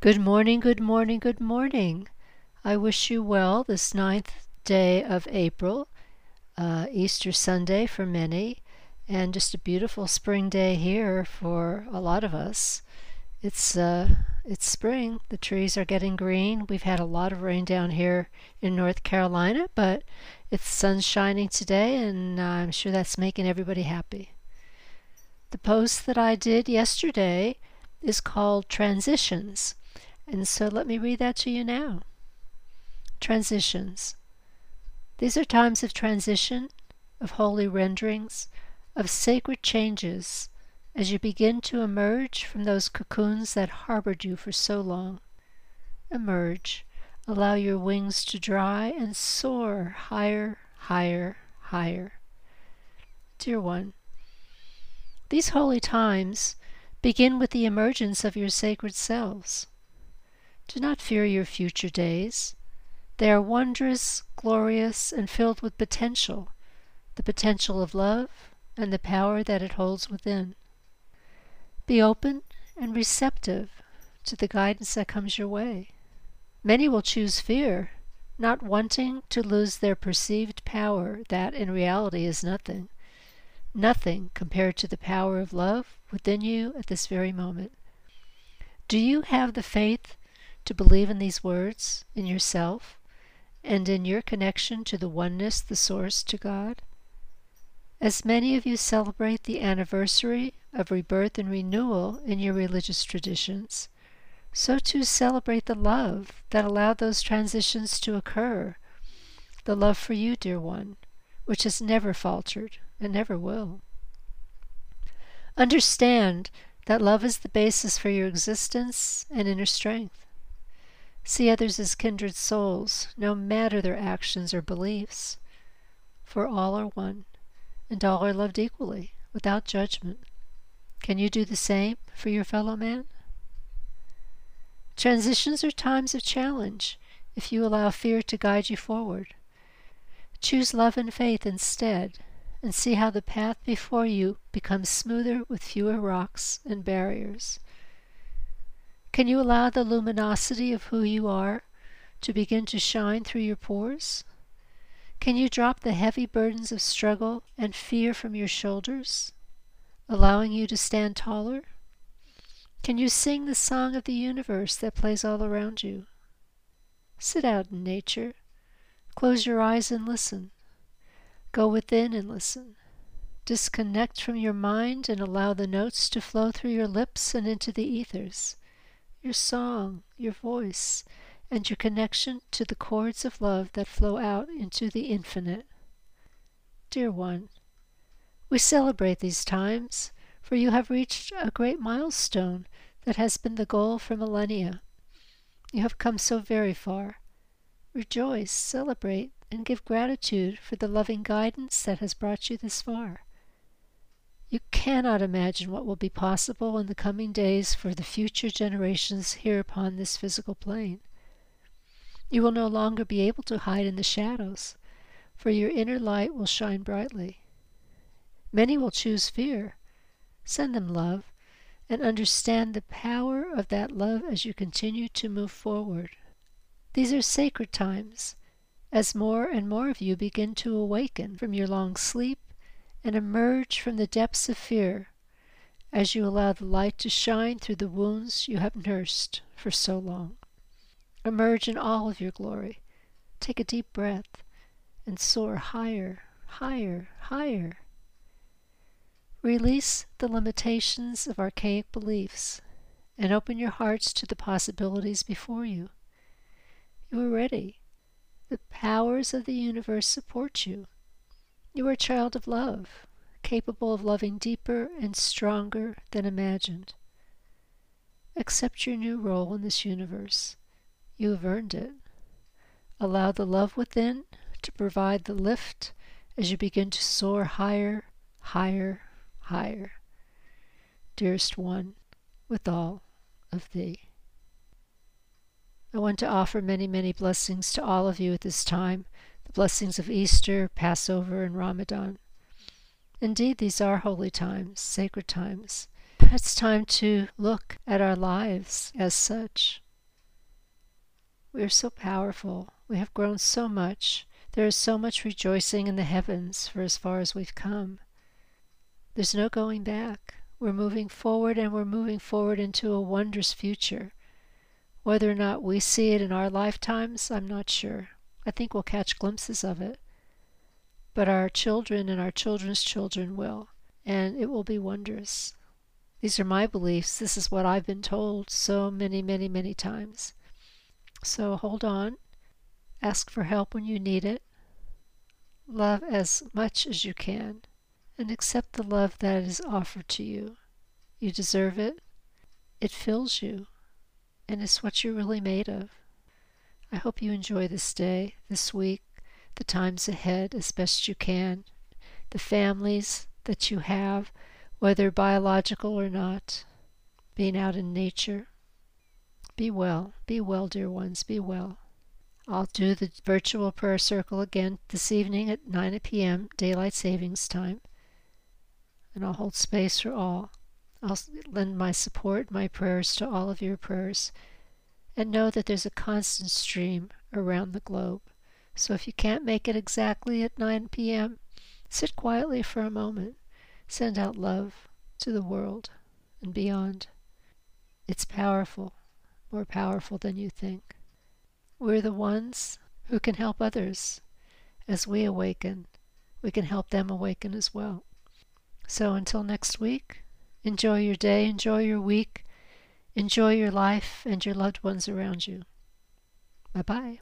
Good morning, good morning, good morning. I wish you well this ninth day of April, uh, Easter Sunday for many, and just a beautiful spring day here for a lot of us. It's uh, it's spring. The trees are getting green. We've had a lot of rain down here in North Carolina, but it's sun shining today, and I'm sure that's making everybody happy. The post that I did yesterday is called Transitions, and so let me read that to you now. Transitions. These are times of transition, of holy renderings, of sacred changes as you begin to emerge from those cocoons that harbored you for so long. Emerge. Allow your wings to dry and soar higher, higher, higher. Dear one, these holy times begin with the emergence of your sacred selves. Do not fear your future days. They are wondrous, glorious, and filled with potential the potential of love and the power that it holds within. Be open and receptive to the guidance that comes your way. Many will choose fear, not wanting to lose their perceived power that in reality is nothing. Nothing compared to the power of love within you at this very moment. Do you have the faith to believe in these words, in yourself, and in your connection to the oneness, the source, to God? As many of you celebrate the anniversary of rebirth and renewal in your religious traditions, so too celebrate the love that allowed those transitions to occur, the love for you, dear one, which has never faltered and never will. Understand that love is the basis for your existence and inner strength. See others as kindred souls, no matter their actions or beliefs, for all are one, and all are loved equally, without judgment. Can you do the same for your fellow man? Transitions are times of challenge if you allow fear to guide you forward. Choose love and faith instead, and see how the path before you becomes smoother with fewer rocks and barriers. Can you allow the luminosity of who you are to begin to shine through your pores? Can you drop the heavy burdens of struggle and fear from your shoulders, allowing you to stand taller? Can you sing the song of the universe that plays all around you? Sit out in nature. Close your eyes and listen. Go within and listen. Disconnect from your mind and allow the notes to flow through your lips and into the ethers your song, your voice, and your connection to the chords of love that flow out into the infinite. Dear one, we celebrate these times, for you have reached a great milestone that has been the goal for millennia. You have come so very far. Rejoice, celebrate, and give gratitude for the loving guidance that has brought you this far. You cannot imagine what will be possible in the coming days for the future generations here upon this physical plane. You will no longer be able to hide in the shadows, for your inner light will shine brightly. Many will choose fear. Send them love and understand the power of that love as you continue to move forward. These are sacred times as more and more of you begin to awaken from your long sleep and emerge from the depths of fear as you allow the light to shine through the wounds you have nursed for so long. Emerge in all of your glory. Take a deep breath and soar higher, higher, higher. Release the limitations of archaic beliefs and open your hearts to the possibilities before you. You are ready. The powers of the universe support you. You are a child of love, capable of loving deeper and stronger than imagined. Accept your new role in this universe. You have earned it. Allow the love within to provide the lift as you begin to soar higher, higher, higher. Dearest one, with all of thee. I want to offer many, many blessings to all of you at this time the blessings of Easter, Passover, and Ramadan. Indeed, these are holy times, sacred times. It's time to look at our lives as such. We are so powerful. We have grown so much. There is so much rejoicing in the heavens for as far as we've come. There's no going back. We're moving forward and we're moving forward into a wondrous future. Whether or not we see it in our lifetimes, I'm not sure. I think we'll catch glimpses of it. But our children and our children's children will, and it will be wondrous. These are my beliefs. This is what I've been told so many, many, many times. So hold on. Ask for help when you need it. Love as much as you can and accept the love that is offered to you. You deserve it. It fills you, and it's what you're really made of. I hope you enjoy this day, this week, the times ahead as best you can, the families that you have, whether biological or not, being out in nature. Be well, be well, dear ones, be well. I'll do the virtual prayer circle again this evening at 9 p.m. Daylight Savings Time and I'll hold space for all. I'll lend my support, my prayers to all of your prayers, and know that there's a constant stream around the globe. So if you can't make it exactly at 9 p.m., sit quietly for a moment. Send out love to the world and beyond. It's powerful, more powerful than you think. We're the ones who can help others. As we awaken, we can help them awaken as well. So until next week, enjoy your day, enjoy your week, enjoy your life and your loved ones around you. Bye bye.